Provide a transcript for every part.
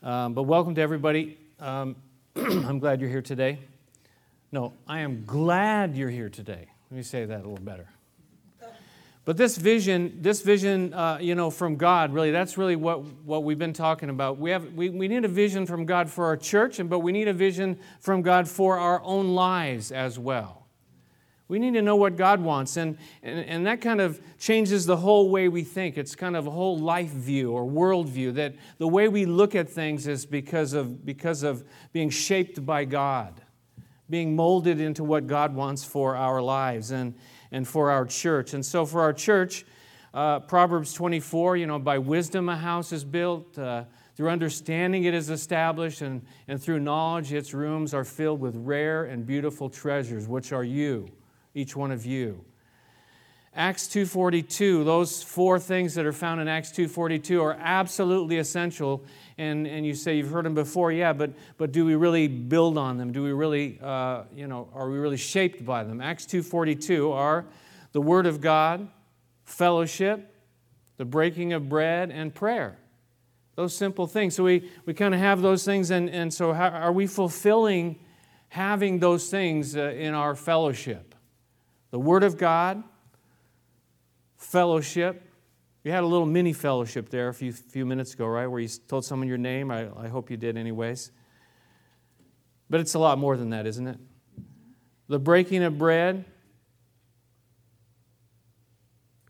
Um, but welcome to everybody. Um, I'm glad you're here today. No, I am glad you're here today. Let me say that a little better. But this vision, this vision, uh, you know, from God, really, that's really what, what we've been talking about. We, have, we, we need a vision from God for our church, but we need a vision from God for our own lives as well. We need to know what God wants, and, and, and that kind of changes the whole way we think. It's kind of a whole life view or worldview that the way we look at things is because of, because of being shaped by God, being molded into what God wants for our lives. And, and for our church. And so for our church, uh, Proverbs 24, you know, by wisdom a house is built, uh, through understanding it is established, and, and through knowledge its rooms are filled with rare and beautiful treasures, which are you, each one of you. Acts 2:42, those four things that are found in Acts 2:42 are absolutely essential. And, and you say you've heard them before, yeah, but, but do we really build on them? Do we really, uh, you know, are we really shaped by them? Acts 2:42 are the Word of God, fellowship, the breaking of bread, and prayer. Those simple things. So we, we kind of have those things, and, and so how, are we fulfilling having those things uh, in our fellowship? The Word of God, fellowship. You had a little mini fellowship there a few, few minutes ago, right, where you told someone your name. I, I hope you did, anyways. But it's a lot more than that, isn't it? The breaking of bread,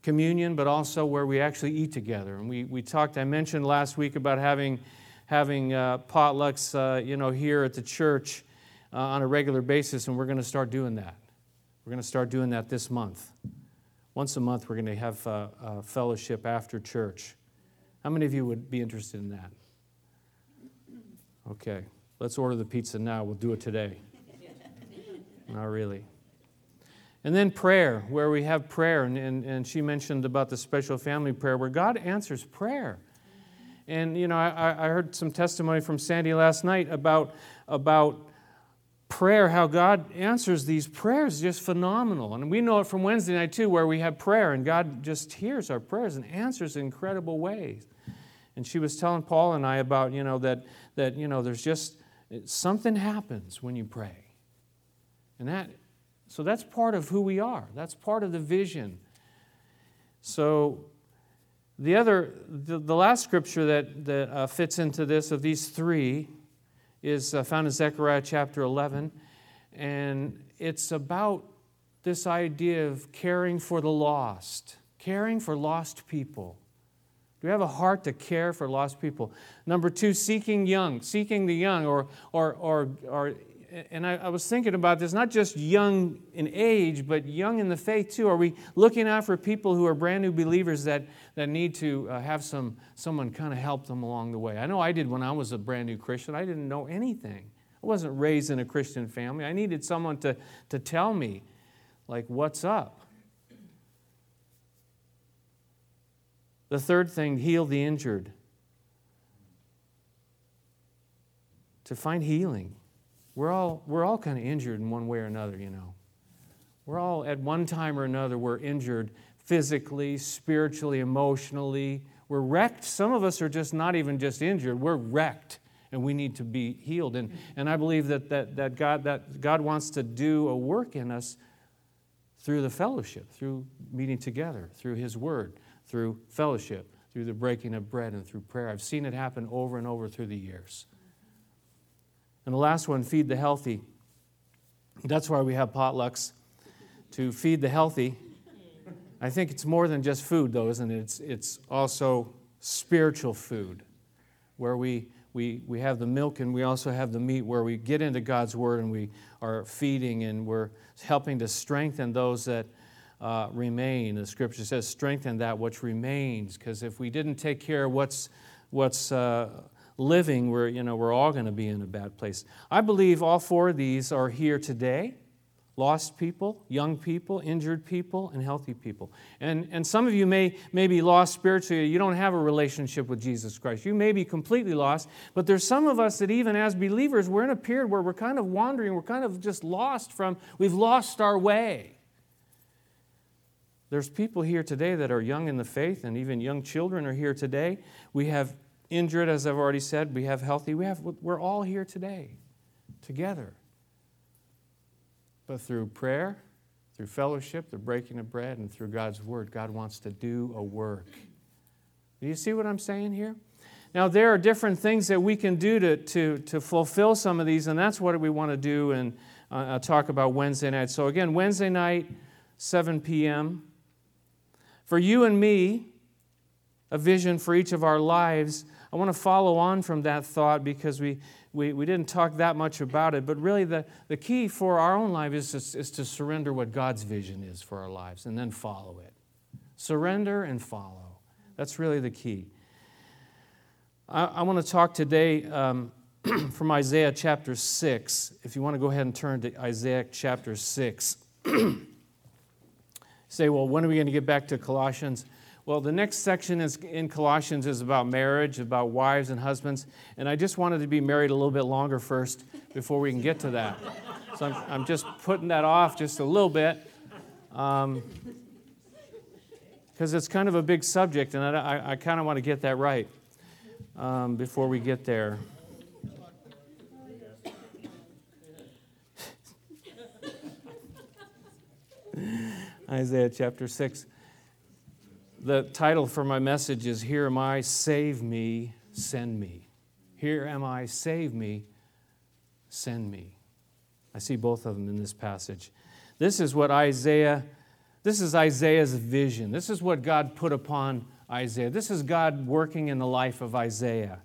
communion, but also where we actually eat together. And we, we talked, I mentioned last week about having, having uh, potlucks, uh, you know, here at the church uh, on a regular basis, and we're going to start doing that. We're going to start doing that this month. Once a month, we're going to have a, a fellowship after church. How many of you would be interested in that? Okay, let's order the pizza now. We'll do it today. Not really. And then prayer, where we have prayer, and, and, and she mentioned about the special family prayer, where God answers prayer. And, you know, I, I heard some testimony from Sandy last night about, about prayer, how God answers these prayers is just phenomenal. And we know it from Wednesday night too, where we have prayer and God just hears our prayers and answers in incredible ways. And she was telling Paul and I about, you know, that, that you know, there's just something happens when you pray. And that, so that's part of who we are. That's part of the vision. So the other, the, the last scripture that, that uh, fits into this of these three is uh, found in Zechariah chapter 11. And it's about this idea of caring for the lost, caring for lost people. Do we have a heart to care for lost people? Number two, seeking young, seeking the young, or, or, or, or and I, I, was thinking about this, not just young in age, but young in the faith too. Are we looking out for people who are brand new believers that, that need to uh, have some, someone kind of help them along the way? I know I did when I was a brand new Christian. I didn't know anything. I wasn't raised in a Christian family. I needed someone to, to tell me, like, what's up. The third thing, heal the injured. To find healing. We're all, we're all kind of injured in one way or another, you know. We're all, at one time or another, we're injured physically, spiritually, emotionally. We're wrecked. Some of us are just not even just injured, we're wrecked and we need to be healed. And, and I believe that, that, that, God, that God wants to do a work in us through the fellowship, through meeting together, through His Word, through fellowship, through the breaking of bread, and through prayer. I've seen it happen over and over through the years. And the last one, feed the healthy. That's why we have potlucks to feed the healthy. I think it's more than just food, though, isn't it? It's, it's also spiritual food, where we, we, we have the milk and we also have the meat, where we get into God's Word and we are feeding and we're helping to strengthen those that uh, remain. The Scripture says, strengthen that which remains, because if we didn't take care of what's, what's uh, living, we're, you know, we're all going to be in a bad place. I believe all four of these are here today lost people, young people, injured people, and healthy people. And, and some of you may, may be lost spiritually. You don't have a relationship with Jesus Christ. You may be completely lost, but there's some of us that, even as believers, we're in a period where we're kind of wandering, we're kind of just lost from, we've lost our way. There's people here today that are young in the faith, and even young children are here today. We have injured, as I've already said. We have healthy. We have, we're all here today together. But through prayer, through fellowship, the breaking of bread, and through God's word, God wants to do a work. Do you see what I'm saying here? Now, there are different things that we can do to, to, to fulfill some of these, and that's what we want to do and uh, talk about Wednesday night. So, again, Wednesday night, 7 p.m. For you and me, a vision for each of our lives. I want to follow on from that thought because we, we, we didn't talk that much about it. But really, the, the key for our own life is to, is to surrender what God's vision is for our lives and then follow it. Surrender and follow. That's really the key. I, I want to talk today um, from Isaiah chapter 6. If you want to go ahead and turn to Isaiah chapter 6. Say, well, when are we going to get back to Colossians? Well, the next section is in Colossians is about marriage, about wives and husbands, and I just wanted to be married a little bit longer first before we can get to that. So I'm, I'm just putting that off just a little bit because um, it's kind of a big subject, and I, I, I kind of want to get that right um, before we get there. Isaiah chapter 6. The title for my message is Here Am I, Save Me, Send Me. Here am I, save me, send me. I see both of them in this passage. This is what Isaiah, this is Isaiah's vision. This is what God put upon Isaiah. This is God working in the life of Isaiah.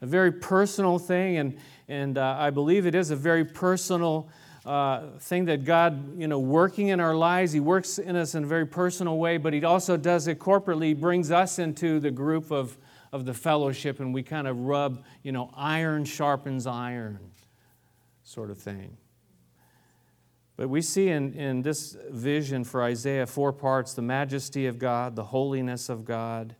A very personal thing, and, and uh, I believe it is a very personal uh, thing that God, you know, working in our lives, He works in us in a very personal way, but He also does it corporately, he brings us into the group of, of the fellowship, and we kind of rub, you know, iron sharpens iron sort of thing. But we see in, in this vision for Isaiah four parts the majesty of God, the holiness of God,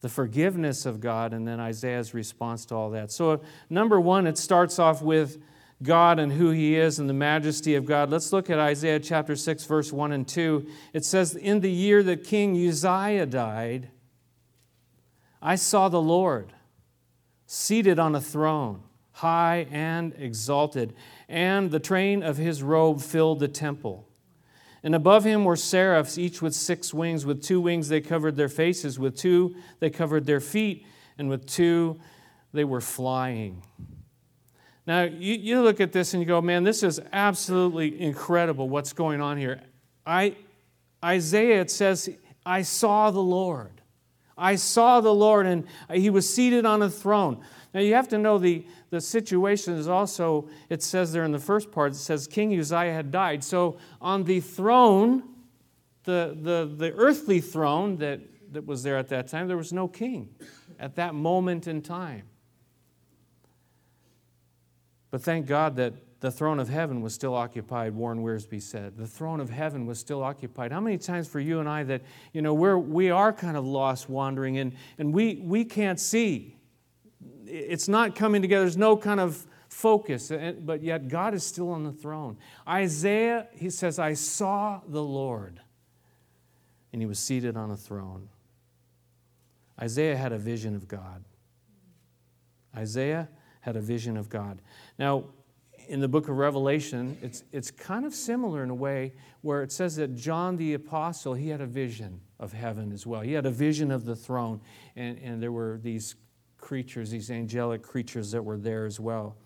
the forgiveness of God, and then Isaiah's response to all that. So, number one, it starts off with God and who He is and the majesty of God. Let's look at Isaiah chapter 6, verse 1 and 2. It says, In the year that King Uzziah died, I saw the Lord seated on a throne, high and exalted, and the train of his robe filled the temple. And above him were seraphs, each with six wings. With two wings they covered their faces, with two they covered their feet, and with two they were flying. Now, you, you look at this and you go, man, this is absolutely incredible what's going on here. I, Isaiah, it says, I saw the Lord. I saw the Lord, and he was seated on a throne. Now, you have to know the, the situation is also, it says there in the first part, it says King Uzziah had died. So, on the throne, the, the, the earthly throne that, that was there at that time, there was no king at that moment in time. But thank God that the throne of heaven was still occupied, Warren Wiersbe said. The throne of heaven was still occupied. How many times for you and I that, you know, we're, we are kind of lost wandering and, and we, we can't see. It's not coming together. There's no kind of focus, but yet God is still on the throne. Isaiah, he says, I saw the Lord, and he was seated on a throne. Isaiah had a vision of God. Isaiah had a vision of God. Now, in the book of Revelation, it's, it's kind of similar in a way where it says that John the Apostle, he had a vision of heaven as well. He had a vision of the throne, and, and there were these creatures, these angelic creatures that were there as well.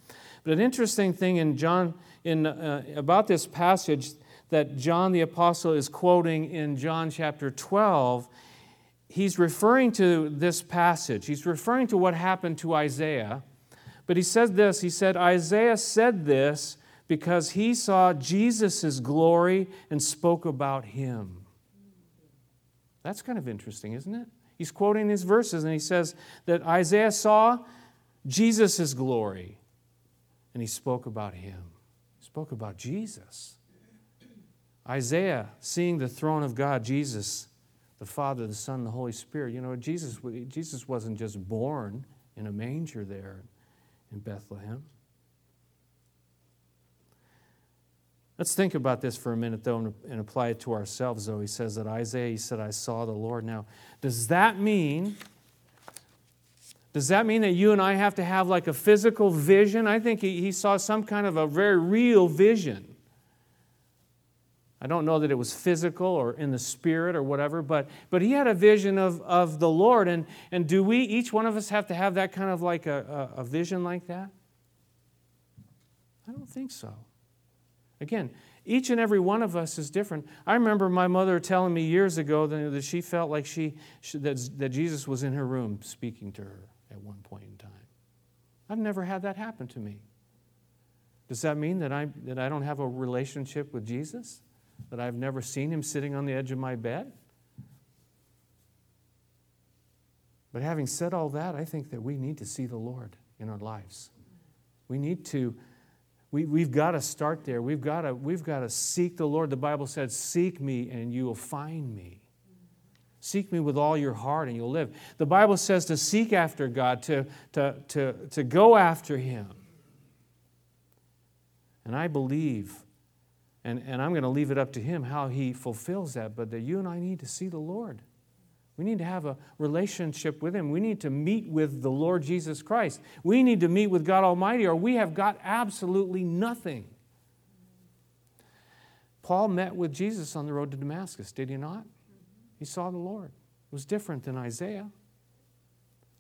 But an interesting thing in John, in, uh, about this passage that John the Apostle is quoting in John chapter 12, he's referring to this passage. He's referring to what happened to Isaiah but he said this He said, Isaiah said this because he saw Jesus' glory and spoke about him. That's kind of interesting, isn't it? He's quoting these verses and he says that Isaiah saw Jesus' glory and he spoke about him. He spoke about Jesus. Isaiah seeing the throne of God, Jesus, the Father, the Son, the Holy Spirit. You know, Jesus, Jesus wasn't just born in a manger there in Bethlehem. Let's think about this for a minute, though, and apply it to ourselves, though. He says that Isaiah, he said, I saw the Lord. Now, does that mean Does that mean that you and I have to have like a physical vision? I think he, he saw some kind of a very real vision. I don't know that it was physical or in the spirit or whatever, but, but he had a vision of, of the Lord. And, and do we, each one of us, have to have that kind of like a, a, a vision like that? I don't think so. Again, each and every one of us is different. I remember my mother telling me years ago that she felt like she, that, that Jesus was in her room speaking to her at one point in time. I've never had that happen to me. Does that mean that I, that I don't have a relationship with Jesus? That I've never seen him sitting on the edge of my bed? But having said all that, I think that we need to see the Lord in our lives. We need to, we, we've got to start there. We've got to, we've got to seek the Lord. The Bible said, Seek me and you will find me. Seek me with all your heart and you'll live. The Bible says to seek after God, to, to, to, to go after Him. And I believe, and, and I'm going to leave it up to Him how He fulfills that, but that you and I need to see the Lord. We need to have a relationship with Him. We need to meet with the Lord Jesus Christ. We need to meet with God Almighty, or we have got absolutely nothing. Paul met with Jesus on the road to Damascus, did he not? He saw the Lord. It was different than Isaiah.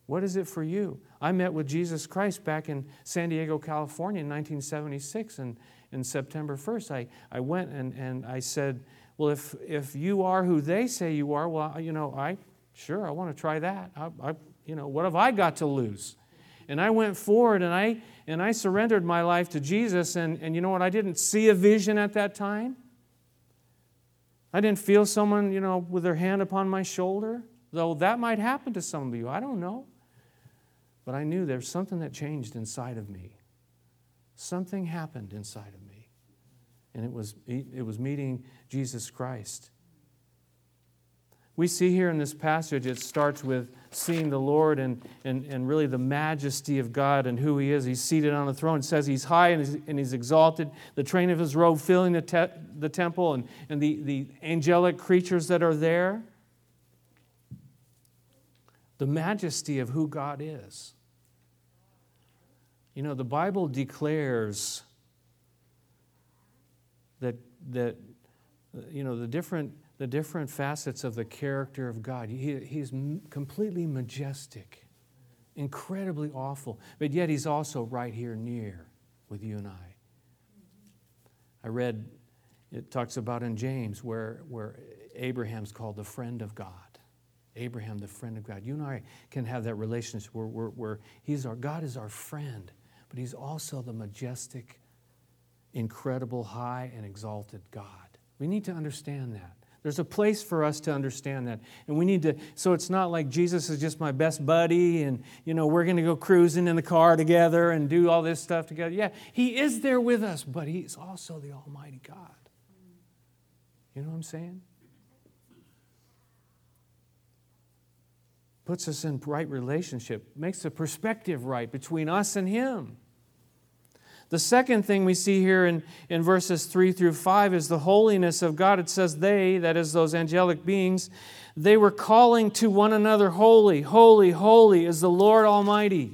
What is it for you? I met with Jesus Christ back in San Diego, California in 1976, and in September 1st, I, I went and, and I said, Well, if, if you are who they say you are, well, you know, I sure, I want to try that. I, I, you know, what have I got to lose? And I went forward and I, and I surrendered my life to Jesus, and, and you know what? I didn't see a vision at that time. I didn't feel someone, you know, with their hand upon my shoulder, though that might happen to some of you. I don't know. But I knew there's something that changed inside of me. Something happened inside of me. And it was, it was meeting Jesus Christ. We see here in this passage, it starts with seeing the Lord and, and, and really the majesty of God and who He is. He's seated on the throne. It says He's high and He's, and he's exalted, the train of His robe filling the, te- the temple and, and the, the angelic creatures that are there. The majesty of who God is. You know, the Bible declares that, that you know, the different the different facets of the character of God. He, he's completely majestic, incredibly awful, but yet he's also right here near with you and I. I read, it talks about in James where, where Abraham's called the friend of God. Abraham, the friend of God. You and I can have that relationship where, where, where he's our, God is our friend, but he's also the majestic, incredible, high, and exalted God. We need to understand that. There's a place for us to understand that. And we need to, so it's not like Jesus is just my best buddy and, you know, we're going to go cruising in the car together and do all this stuff together. Yeah, He is there with us, but He's also the Almighty God. You know what I'm saying? Puts us in right relationship, makes the perspective right between us and Him. The second thing we see here in, in verses 3 through 5 is the holiness of God. It says, They, that is, those angelic beings, they were calling to one another, Holy, holy, holy is the Lord Almighty.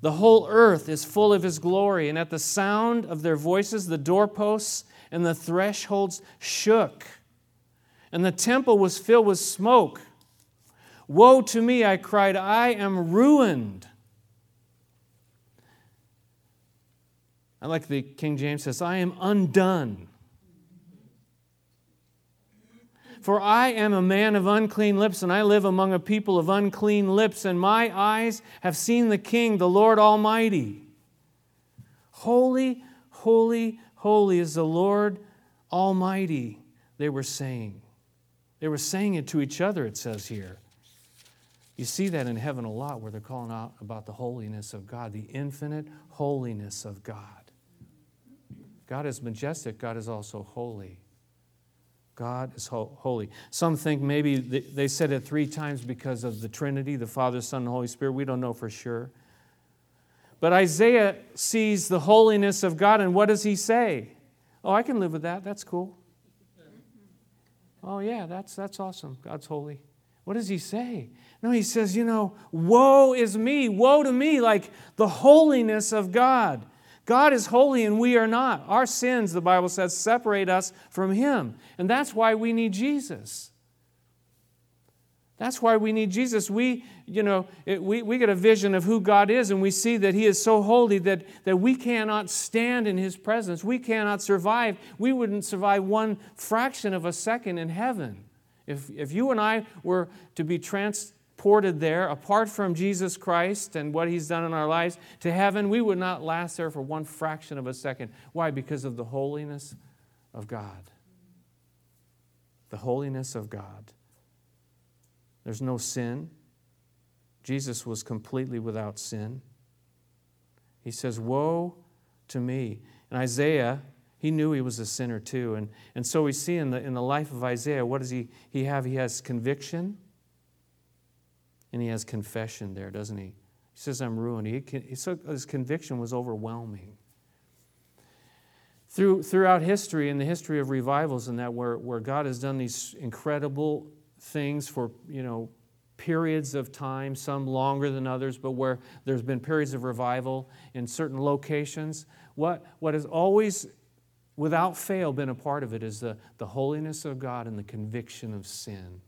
The whole earth is full of His glory, and at the sound of their voices, the doorposts and the thresholds shook, and the temple was filled with smoke. Woe to me, I cried, I am ruined I like the King James says, I am undone. For I am a man of unclean lips, and I live among a people of unclean lips, and my eyes have seen the King, the Lord Almighty. Holy, holy, holy is the Lord Almighty, they were saying. They were saying it to each other, it says here. You see that in heaven a lot where they're calling out about the holiness of God, the infinite holiness of God. God is majestic, God is also holy. God is ho- holy. Some think maybe they said it three times because of the Trinity, the Father, Son, and Holy Spirit. We don't know for sure. But Isaiah sees the holiness of God, and what does he say? Oh, I can live with that. That's cool. Oh, yeah, that's, that's awesome. God's holy. What does he say? No, he says, you know, woe is me, woe to me, like the holiness of God. God is holy and we are not. Our sins, the Bible says, separate us from him. And that's why we need Jesus. That's why we need Jesus. We, you know, it, we, we get a vision of who God is and we see that He is so holy that, that we cannot stand in His presence. We cannot survive. We wouldn't survive one fraction of a second in heaven. If, if you and I were to be transported there, apart from Jesus Christ and what He's done in our lives, to heaven, we would not last there for one fraction of a second. Why? Because of the holiness of God. The holiness of God. There's no sin. Jesus was completely without sin. He says, Woe to me. And Isaiah, he knew he was a sinner too. And, and so we see in the, in the life of Isaiah, what does he, he have? He has conviction and he has confession there, doesn't he? He says, I'm ruined. He, he, so his conviction was overwhelming. Through, throughout history, in the history of revivals, and that where, where God has done these incredible things for, you know, periods of time, some longer than others, but where there's been periods of revival in certain locations. What, what has always, without fail, been a part of it is the, the holiness of God and the conviction of sin,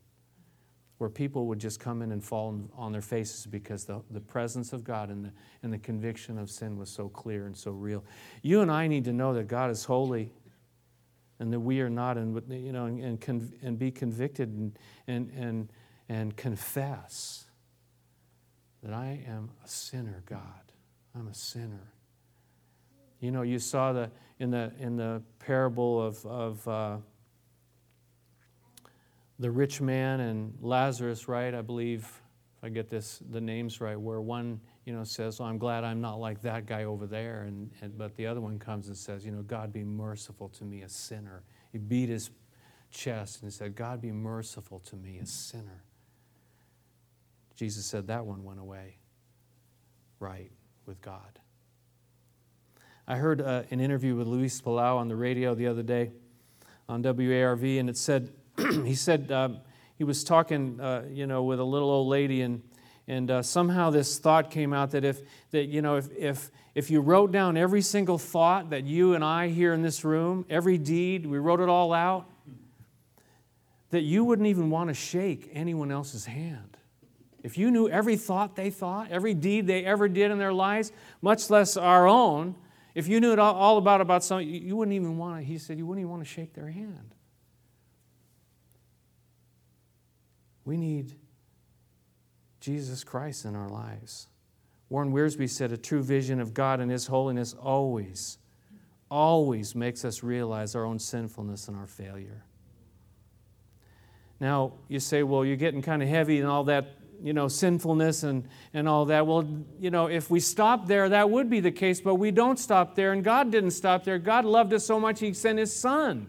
where people would just come in and fall on their faces because the, the presence of God and the, and the conviction of sin was so clear and so real. You and I need to know that God is holy and that we are not, and, you know, and, and, and be convicted and, and, and, and confess that I am a sinner, God. I'm a sinner. You know, you saw the, in, the, in the parable of, of uh, the rich man and Lazarus, right? I believe, if I get this, the names right, where one you know, says, well, I'm glad I'm not like that guy over there. And, and, but the other one comes and says, you know, God be merciful to me, a sinner. He beat his chest and said, God be merciful to me, a sinner. Jesus said that one went away right with God. I heard uh, an interview with Luis Palau on the radio the other day on WARV, and it said, he said um, he was talking, uh, you know, with a little old lady, and and uh, somehow this thought came out that if, that, you know, if, if, if you wrote down every single thought that you and I here in this room, every deed, we wrote it all out, that you wouldn't even want to shake anyone else's hand. If you knew every thought they thought, every deed they ever did in their lives, much less our own, if you knew it all about about something, you wouldn't even want to, he said, you wouldn't even want to shake their hand. We need Jesus Christ in our lives. Warren Wiersbe said, A true vision of God and His holiness always, always makes us realize our own sinfulness and our failure. Now, you say, well, you're getting kind of heavy and all that, you know, sinfulness and, and all that. Well, you know, if we stop there, that would be the case, but we don't stop there, and God didn't stop there. God loved us so much, He sent His Son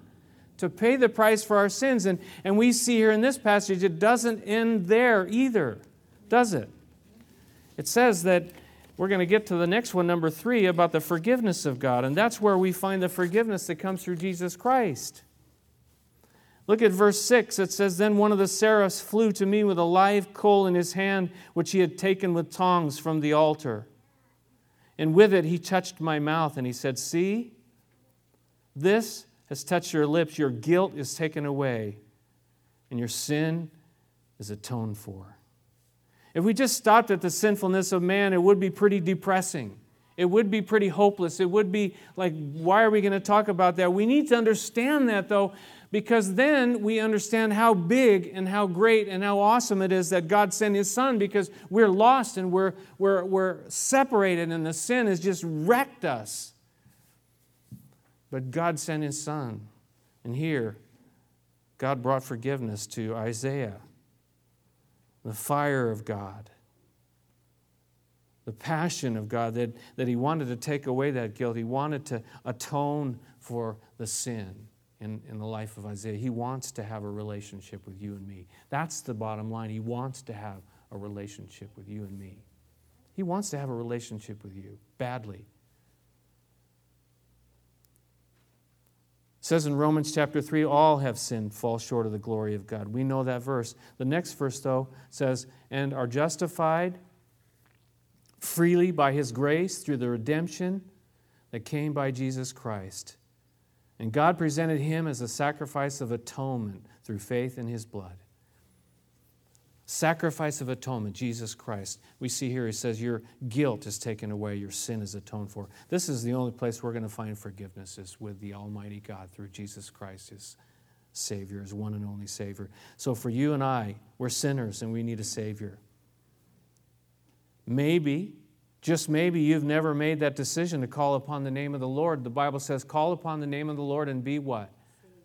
to pay the price for our sins. And, and we see here in this passage, it doesn't end there either does it? It says that we're going to get to the next one, number three, about the forgiveness of God. And that's where we find the forgiveness that comes through Jesus Christ. Look at verse 6. It says, Then one of the seraphs flew to me with a live coal in his hand, which he had taken with tongs from the altar. And with it he touched my mouth, and he said, See, this has touched your lips. Your guilt is taken away, and your sin is atoned for. If we just stopped at the sinfulness of man, it would be pretty depressing. It would be pretty hopeless. It would be like, why are we going to talk about that? We need to understand that, though, because then we understand how big and how great and how awesome it is that God sent His Son because we're lost and we're, we're, we're separated, and the sin has just wrecked us. But God sent His Son. And here, God brought forgiveness to Isaiah the fire of God, the passion of God, that, that He wanted to take away that guilt. He wanted to atone for the sin in, in the life of Isaiah. He wants to have a relationship with you and me. That's the bottom line. He wants to have a relationship with you and me. He wants to have a relationship with you badly. Says in Romans chapter 3, all have sinned, fall short of the glory of God. We know that verse. The next verse, though, says, and are justified freely by his grace through the redemption that came by Jesus Christ. And God presented him as a sacrifice of atonement through faith in his blood. Sacrifice of atonement, Jesus Christ. We see here, he says, Your guilt is taken away, your sin is atoned for. This is the only place we're going to find forgiveness, is with the Almighty God through Jesus Christ, his Savior, his one and only Savior. So for you and I, we're sinners and we need a Savior. Maybe, just maybe, you've never made that decision to call upon the name of the Lord. The Bible says, Call upon the name of the Lord and be what?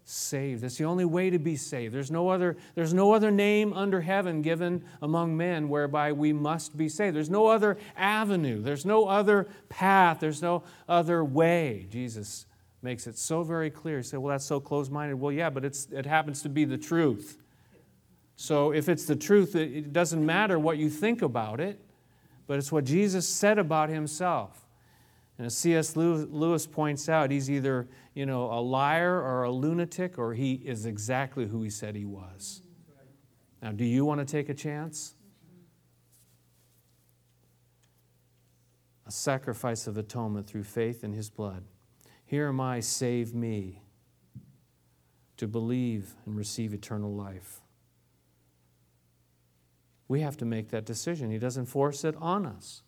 Saved. That's the only way to be saved. There's no other, there's no other name under heaven given among men whereby we must be saved. There's no other avenue. There's no other path. There's no other way. Jesus makes it so very clear. You say, well, that's so close minded. Well, yeah, but it's, it happens to be the truth. So if it's the truth, it doesn't matter what you think about it, but it's what Jesus said about himself. And as C.S. Lewis points out, he's either you know, a liar or a lunatic, or he is exactly who he said he was. Now, do you want to take a chance? A sacrifice of atonement through faith in his blood. Here am I, save me, to believe and receive eternal life. We have to make that decision. He doesn't force it on us.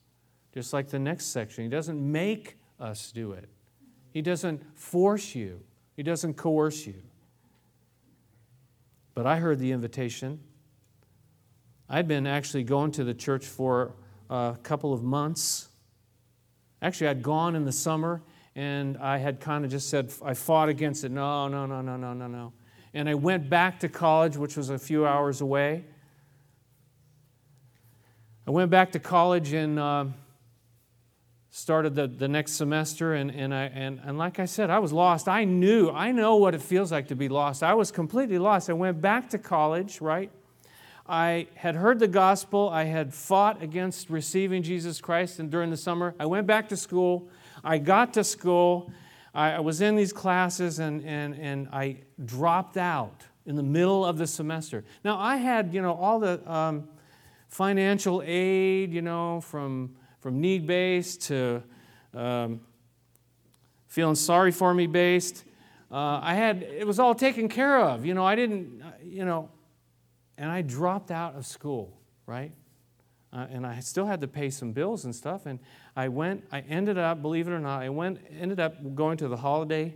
Just like the next section, He doesn't make us do it. He doesn't force you, He doesn't coerce you. But I heard the invitation. I'd been actually going to the church for a couple of months. Actually, I'd gone in the summer and I had kind of just said, I fought against it. No, no, no, no, no, no, no. And I went back to college, which was a few hours away. I went back to college in uh, started the, the next semester and, and, I, and, and like i said i was lost. I knew i know what it feels like to be lost. I was completely lost. I went back to college right? I had heard the gospel. I had fought against receiving jesus christ and during the summer i went back to school. I got to school. I, I was in these classes and, and, and i dropped out in the middle of the semester. Now i had you know all the um, financial aid you know from from need based to um, feeling sorry for me based. Uh, I had, it was all taken care of. You know, I didn't, you know, and I dropped out of school, right? Uh, and I still had to pay some bills and stuff. And I went, I ended up, believe it or not, I went, ended up going to the Holiday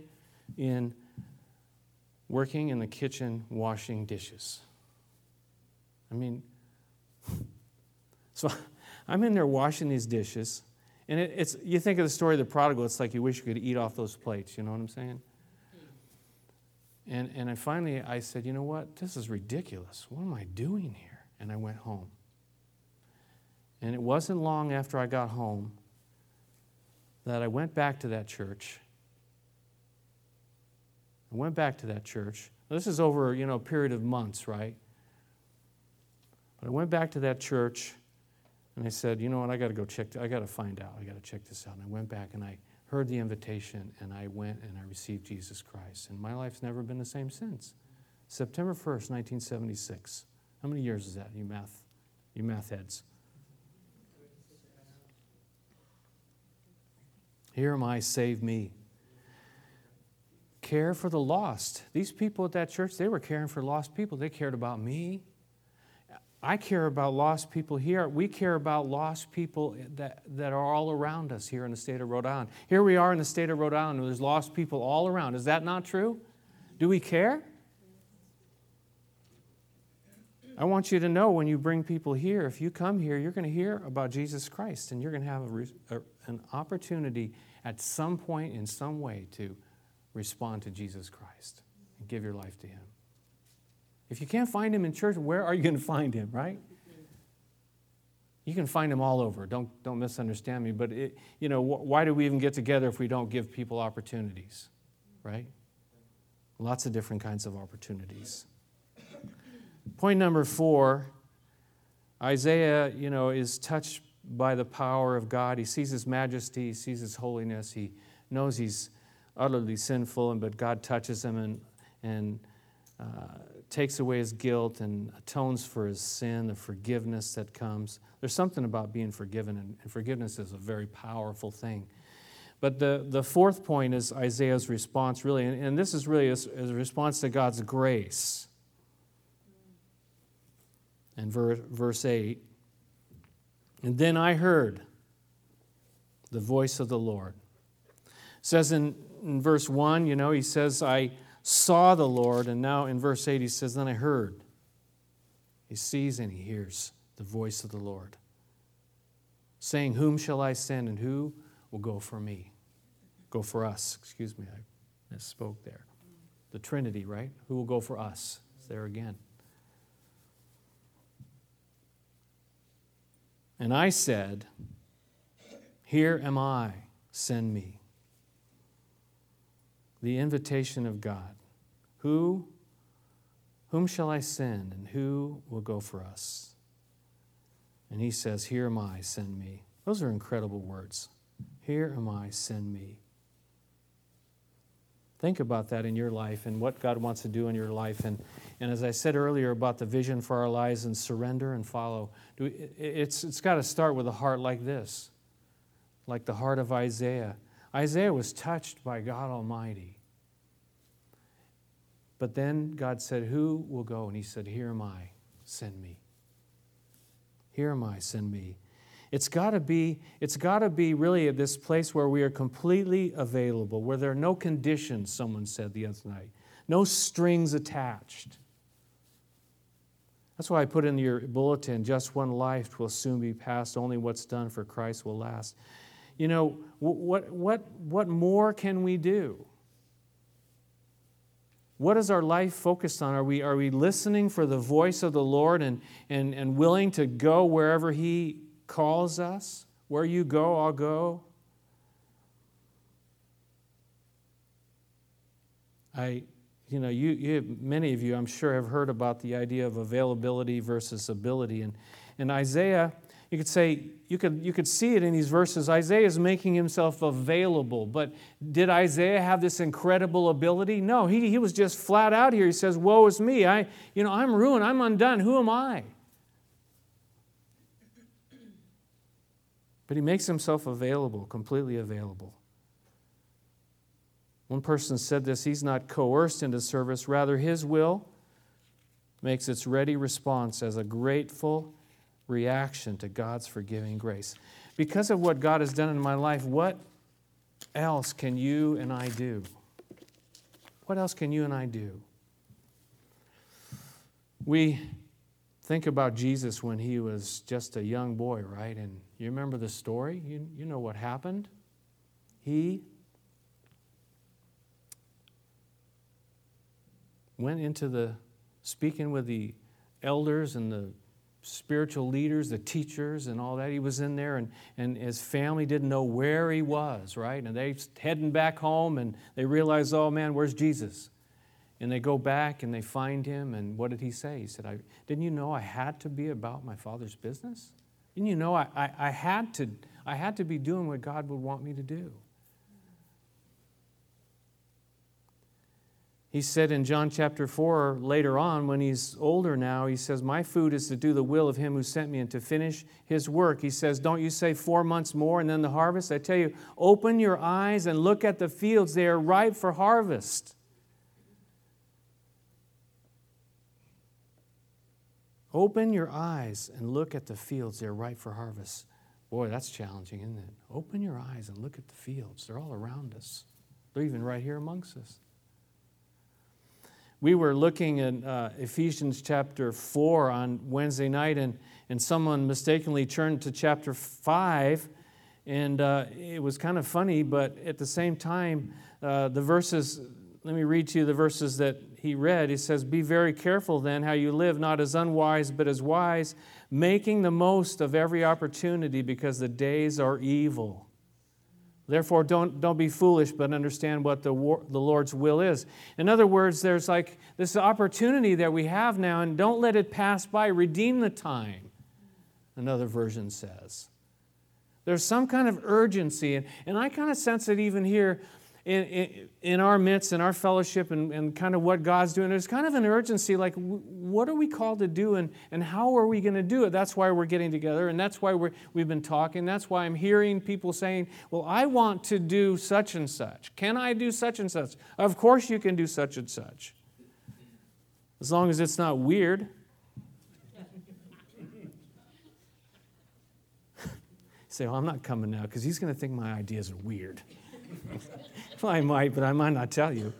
Inn working in the kitchen washing dishes. I mean, so I'm in there washing these dishes. And it, it's, you think of the story of the prodigal, it's like you wish you could eat off those plates. You know what I'm saying? And, and I finally, I said, you know what? This is ridiculous. What am I doing here? And I went home. And it wasn't long after I got home that I went back to that church. I went back to that church. This is over, you know, a period of months, right? But I went back to that church and I said, you know what, I got to go check, I got to find out, I got to check this out. And I went back and I heard the invitation and I went and I received Jesus Christ. And my life's never been the same since. September 1st, 1976. How many years is that, you math, you math heads? Here am I, save me. Care for the lost. These people at that church, they were caring for lost people. They cared about me. I care about lost people here. We care about lost people that, that are all around us here in the state of Rhode Island. Here we are in the state of Rhode Island, there's lost people all around. Is that not true? Do we care? I want you to know when you bring people here, if you come here, you're going to hear about Jesus Christ and you're going to have a, a, an opportunity at some point in some way to respond to Jesus Christ and give your life to Him. If you can't find him in church, where are you going to find him, right? You can find him all over. Don't, don't misunderstand me. But, it, you know, wh- why do we even get together if we don't give people opportunities, right? Lots of different kinds of opportunities. Point number four Isaiah, you know, is touched by the power of God. He sees his majesty, he sees his holiness, he knows he's utterly sinful, and but God touches him and, and uh, takes away his guilt and atones for his sin, the forgiveness that comes. There's something about being forgiven, and, forgiveness is a very powerful thing. But the, the fourth point is Isaiah's response, really, and, and this is really a, a, response to God's grace. And ver, verse 8 And then I heard the voice of the Lord. It says in, in verse 1, you know, he says, I saw the Lord, and now in verse 8 he says, Then I heard. He sees and he hears the voice of the Lord, saying, Whom shall I send, and who will go for me? Go for us. Excuse me, I misspoke there. The Trinity, right? Who will go for us? It's there again. And I said, Here am I, send me. The invitation of God. Who, whom shall I send, and who will go for us? And he says, Here am I, send me. Those are incredible words. Here am I, send me. Think about that in your life and what God wants to do in your life. And, and as I said earlier about the vision for our lives and surrender and follow, it's, it's got to start with a heart like this, like the heart of Isaiah. Isaiah was touched by God Almighty. But then God said, Who will go? And he said, Here am I, send me. Here am I, send me. It's got to be it's got to be really at this place where we are completely available, where there are no conditions, someone said the other night. No strings attached. That's why I put in your bulletin just one life will soon be passed, only what's done for Christ will last. You know, what, what, what more can we do? What is our life focused on? Are we, are we listening for the voice of the Lord and, and, and willing to go wherever He calls us. Where you go, I'll go. I, you know, you, you, many of you, I'm sure, have heard about the idea of availability versus ability. And in Isaiah, you could say, you could, you could see it in these verses. Isaiah is making himself available. But did Isaiah have this incredible ability? No, he, he was just flat out here. He says, Woe is me. I, you know, I'm ruined. I'm undone. Who am I? But he makes himself available, completely available. One person said this he's not coerced into service, rather, his will makes its ready response as a grateful reaction to God's forgiving grace. Because of what God has done in my life, what else can you and I do? What else can you and I do? We think about Jesus when he was just a young boy, right? And you remember the story? You, you know what happened? He went into the speaking with the elders and the spiritual leaders, the teachers, and all that. He was in there, and, and his family didn't know where he was, right? And they heading back home, and they realize, oh man, where's Jesus? And they go back and they find him, and what did he say? He said, I, Didn't you know I had to be about my father's business? And you know, I, I, I, had to, I had to be doing what God would want me to do. He said in John chapter 4, later on, when he's older now, he says, My food is to do the will of him who sent me and to finish his work. He says, Don't you say four months more and then the harvest? I tell you, open your eyes and look at the fields. They are ripe for harvest. Open your eyes and look at the fields. They're ripe for harvest. Boy, that's challenging, isn't it? Open your eyes and look at the fields. They're all around us, they're even right here amongst us. We were looking at uh, Ephesians chapter 4 on Wednesday night, and, and someone mistakenly turned to chapter 5. And uh, it was kind of funny, but at the same time, uh, the verses, let me read to you the verses that he read, he says, Be very careful then how you live, not as unwise, but as wise, making the most of every opportunity because the days are evil. Therefore, don't, don't be foolish, but understand what the, war, the Lord's will is. In other words, there's like this opportunity that we have now, and don't let it pass by. Redeem the time, another version says. There's some kind of urgency, and, and I kind of sense it even here in, in, in our midst, in our fellowship, and, and kind of what God's doing, there's kind of an urgency like, what are we called to do and, and how are we going to do it? That's why we're getting together, and that's why we're, we've been talking. That's why I'm hearing people saying, well, I want to do such and such. Can I do such and such? Of course, you can do such and such. As long as it's not weird. say, well, I'm not coming now because he's going to think my ideas are weird. Well, I might, but I might not tell you.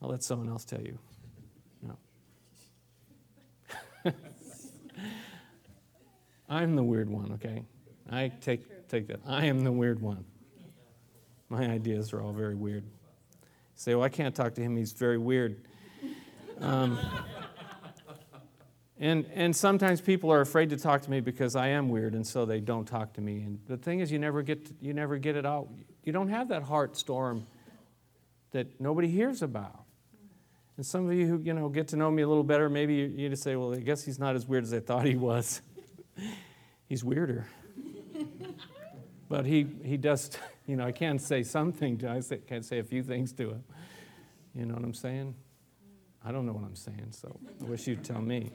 I'll let someone else tell you. No. I'm the weird one, okay? I take, take that. I am the weird one. My ideas are all very weird. You say, well, I can't talk to him. He's very weird. Um, and, and sometimes people are afraid to talk to me because I am weird, and so they don't talk to me. And the thing is, you never get, to, you never get it out. You don't have that heart storm that nobody hears about. And some of you who you know get to know me a little better, maybe you, you just say, "Well, I guess he's not as weird as I thought he was. he's weirder." but he he does. You know, I can say something. To, I can't say a few things to him. You know what I'm saying? I don't know what I'm saying, so I wish you'd tell me.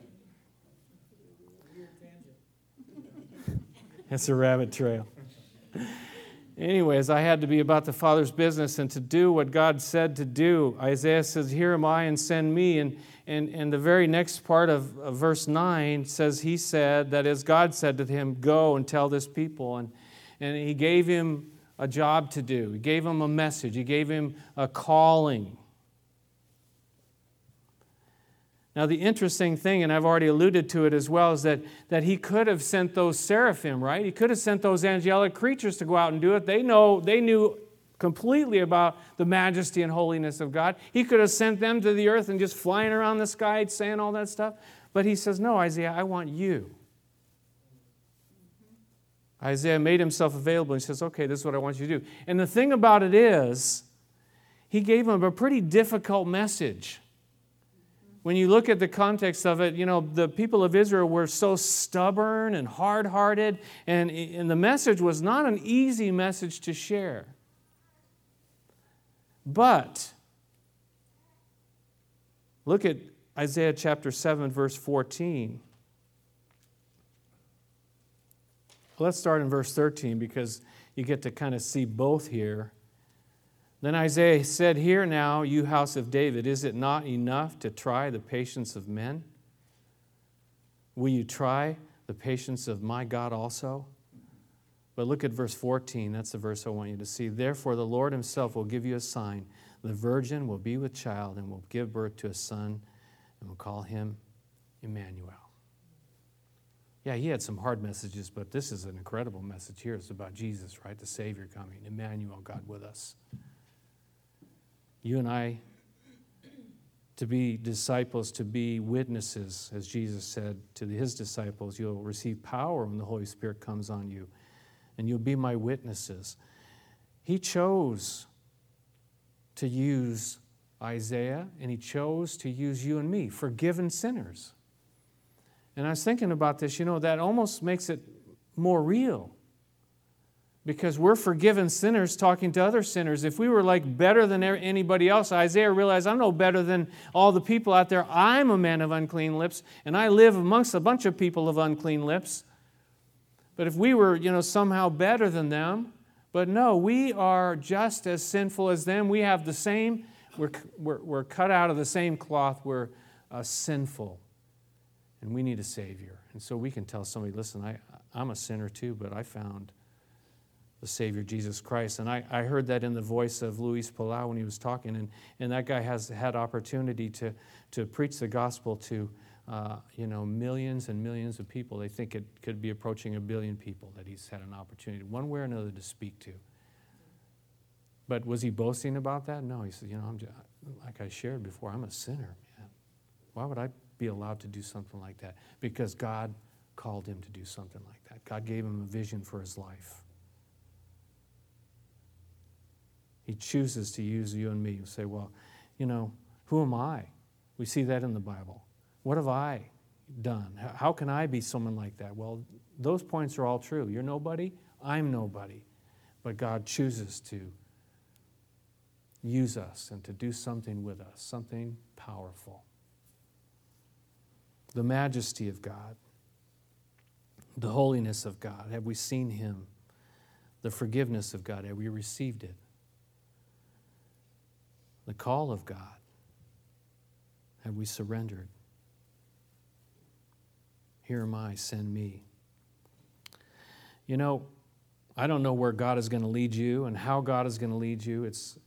It's a rabbit trail. Anyways, I had to be about the Father's business and to do what God said to do. Isaiah says, Here am I and send me. And, and, and the very next part of, of verse 9 says, He said, that is, God said to him, Go and tell this people. And, and He gave him a job to do, He gave him a message, He gave him a calling. Now, the interesting thing, and I've already alluded to it as well, is that, that he could have sent those seraphim, right? He could have sent those angelic creatures to go out and do it. They know, they knew completely about the majesty and holiness of God. He could have sent them to the earth and just flying around the sky saying all that stuff. But he says, No, Isaiah, I want you. Isaiah made himself available. He says, Okay, this is what I want you to do. And the thing about it is, he gave him a pretty difficult message when you look at the context of it, you know, the people of Israel were so stubborn and hard hearted, and, and the message was not an easy message to share. But look at Isaiah chapter 7, verse 14. Let's start in verse 13 because you get to kind of see both here. Then Isaiah said, Hear now, you house of David, is it not enough to try the patience of men? Will you try the patience of my God also? But look at verse 14. That's the verse I want you to see. Therefore, the Lord himself will give you a sign. The virgin will be with child and will give birth to a son and will call him Emmanuel. Yeah, he had some hard messages, but this is an incredible message here. It's about Jesus, right? The Savior coming. Emmanuel, God with us you and I to be disciples, to be witnesses, as Jesus said to his disciples. You'll receive power when the Holy Spirit comes on you, and you'll be my witnesses. He chose to use Isaiah, and he chose to use you and me, forgiven sinners. And I was thinking about this, you know, that almost makes it more real because we're forgiven sinners talking to other sinners. If we were like better than anybody else, Isaiah realized I'm no better than all the people out there. I'm a man of unclean lips, and I live amongst a bunch of people of unclean lips. But if we were, you know, somehow better than them, but no, we are just as sinful as them. We have the same, we're, we're, we're cut out of the same cloth. We're uh, sinful, and we need a Savior. And so we can tell somebody, listen, I, I'm a sinner too, but I found the Savior Jesus Christ. And I, I heard that in the voice of Luis Palau when he was talking. And, and that guy has had opportunity to, to preach the gospel to uh, you know, millions and millions of people. They think it could be approaching a billion people that he's had an opportunity, one way or another, to speak to. But was he boasting about that? No. He said, you know, I'm just, like I shared before, I'm a sinner, man. Why would I be allowed to do something like that? Because God called him to do something like that. God gave him a vision for his life. He chooses to use you and me. You say, well, you know, who am I? We see that in the Bible. What have I done? How can I be someone like that? Well, those points are all true. You're nobody, I'm nobody. But God chooses to use us and to do something with us, something powerful. The majesty of God, the holiness of God. Have we seen Him? The forgiveness of God. Have we received it? The call of God. Have we surrendered? Here am I, send me. You know, I don't know where God is going to lead you and how God is going to lead you. It's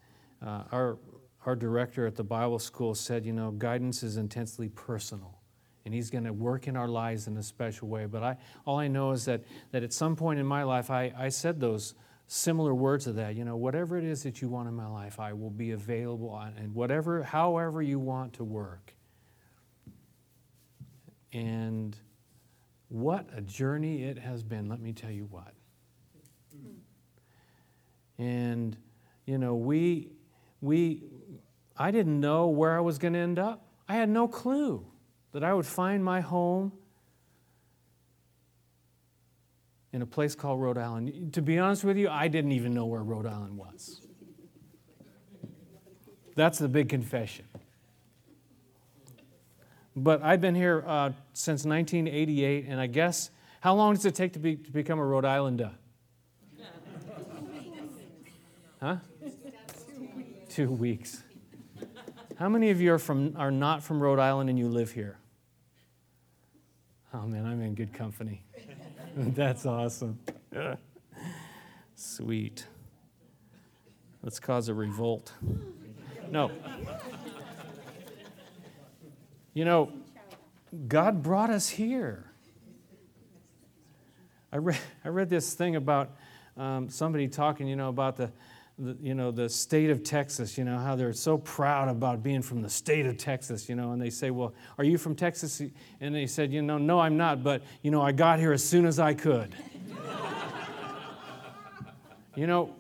uh, our our director at the Bible school said, you know, guidance is intensely personal, and He's going to work in our lives in a special way. But I, all I know is that that at some point in my life, I, I said those similar words of that. You know, whatever it is that you want in my life, I will be available, and whatever, however you want to work. And what a journey it has been, let me tell you what. And, you know, we, we, I didn't know where I was going to end up. I had no clue that I would find my home in a place called Rhode Island. To be honest with you, I didn't even know where Rhode Island was. That's the big confession. But I've been here uh, since 1988, and I guess, how long does it take to, be, to become a Rhode Islander? Huh? Two weeks. How many of you are, from, are not from Rhode Island and you live here? Oh man, I'm in good company. That's awesome. Sweet. Let's cause a revolt. No. You know, God brought us here. I read, I read this thing about um, somebody talking, you know, about the, the, you know, the state of Texas, you know, how they're so proud about being from the state of Texas, you know, and they say, well, are you from Texas? And they said, you know, no, I'm not, but, you know, I got here as soon as I could. you know,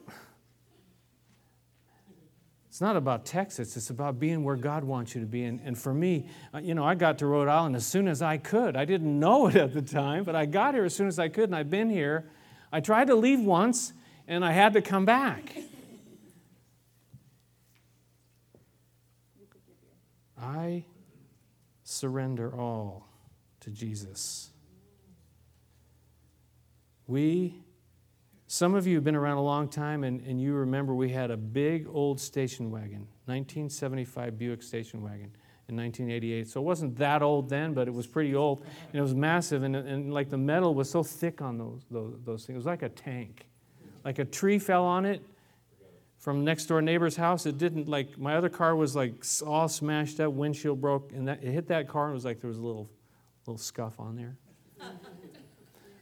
it's not about Texas, it's about being where God wants you to be. And, and for me, uh, you know, I got to Rhode Island as soon as I could. I didn't know it at the time, but I got here as soon as I could, and I've been here. I tried to leave once, and I had to come back. I surrender all to Jesus. We, some of you have been around a long time and, and you remember we had a big old station wagon, 1975 Buick station wagon in 1988. So it wasn't that old then, but it was pretty old. And it was massive, and, and like the metal was so thick on those, those, those things. It was like a tank. Like a tree fell on it, from next door neighbor's house. It didn't like my other car was like all smashed up, windshield broke, and that, it hit that car and it was like there was a little little scuff on there.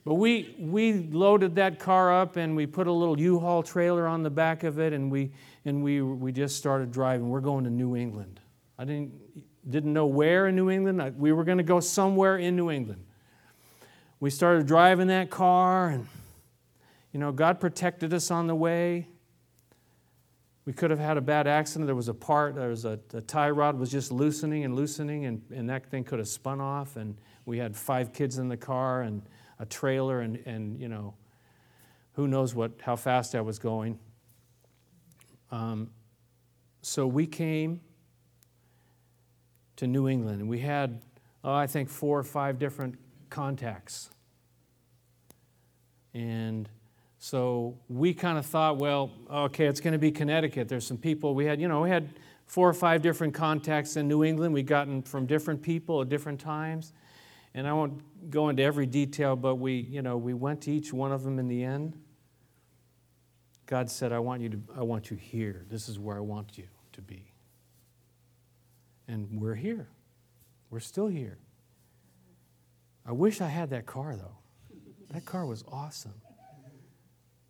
but we we loaded that car up and we put a little U-Haul trailer on the back of it and we and we we just started driving. We're going to New England. I didn't didn't know where in New England. We were going to go somewhere in New England. We started driving that car and you know, God protected us on the way. We could have had a bad accident. There was a part, there was a, a tie rod was just loosening and loosening, and, and that thing could have spun off. And we had five kids in the car and a trailer, and, and you know, who knows what, how fast I was going. Um, so we came to New England, and we had, oh, I think, four or five different contacts. And so we kind of thought, well, okay, it's going to be Connecticut. There's some people we had, you know, we had four or five different contacts in New England. We'd gotten from different people at different times. And I won't go into every detail, but we, you know, we went to each one of them in the end. God said, I want you to, I want you here. This is where I want you to be. And we're here. We're still here. I wish I had that car though. That car was awesome.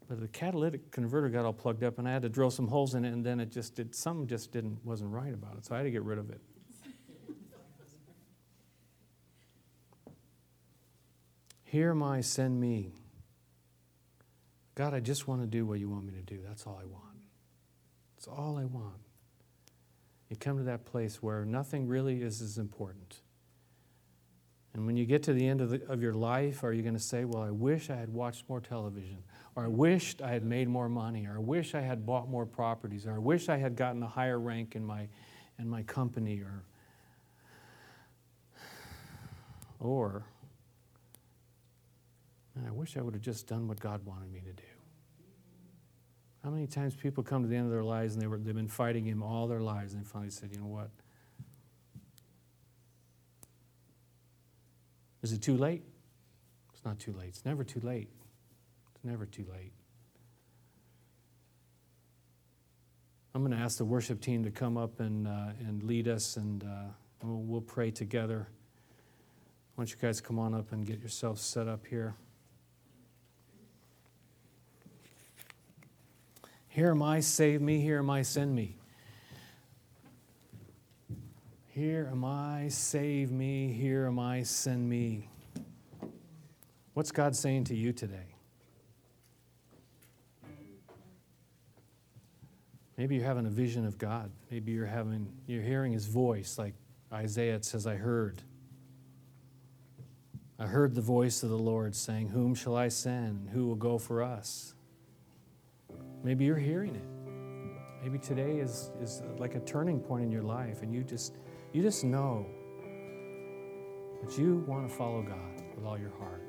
But the catalytic converter got all plugged up, and I had to drill some holes in it, and then it just did some just didn't wasn't right about it, so I had to get rid of it. Here I, send me. God, I just want to do what you want me to do. That's all I want. That's all I want. You come to that place where nothing really is as important. And when you get to the end of, the, of your life, are you going to say, Well, I wish I had watched more television? Or I wished I had made more money, or I wish I had bought more properties, or I wish I had gotten a higher rank in my, in my company, or, or man, I wish I would have just done what God wanted me to do. How many times people come to the end of their lives and they were, they've been fighting Him all their lives, and they finally said, you know what? Is it too late? It's not too late. It's never too late. Never too late. I'm going to ask the worship team to come up and, uh, and lead us, and uh, we'll, we'll pray together. Why don't you guys come on up and get yourselves set up here? Here am I, save me. Here am I, send me. Here am I, save me. Here am I, send me. What's God saying to you today? Maybe you're having a vision of God. Maybe you're having you're hearing his voice like Isaiah says I heard. I heard the voice of the Lord saying, "Whom shall I send? Who will go for us?" Maybe you're hearing it. Maybe today is, is like a turning point in your life and you just you just know that you want to follow God with all your heart,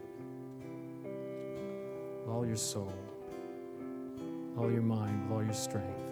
with all your soul, all your mind, with all your strength.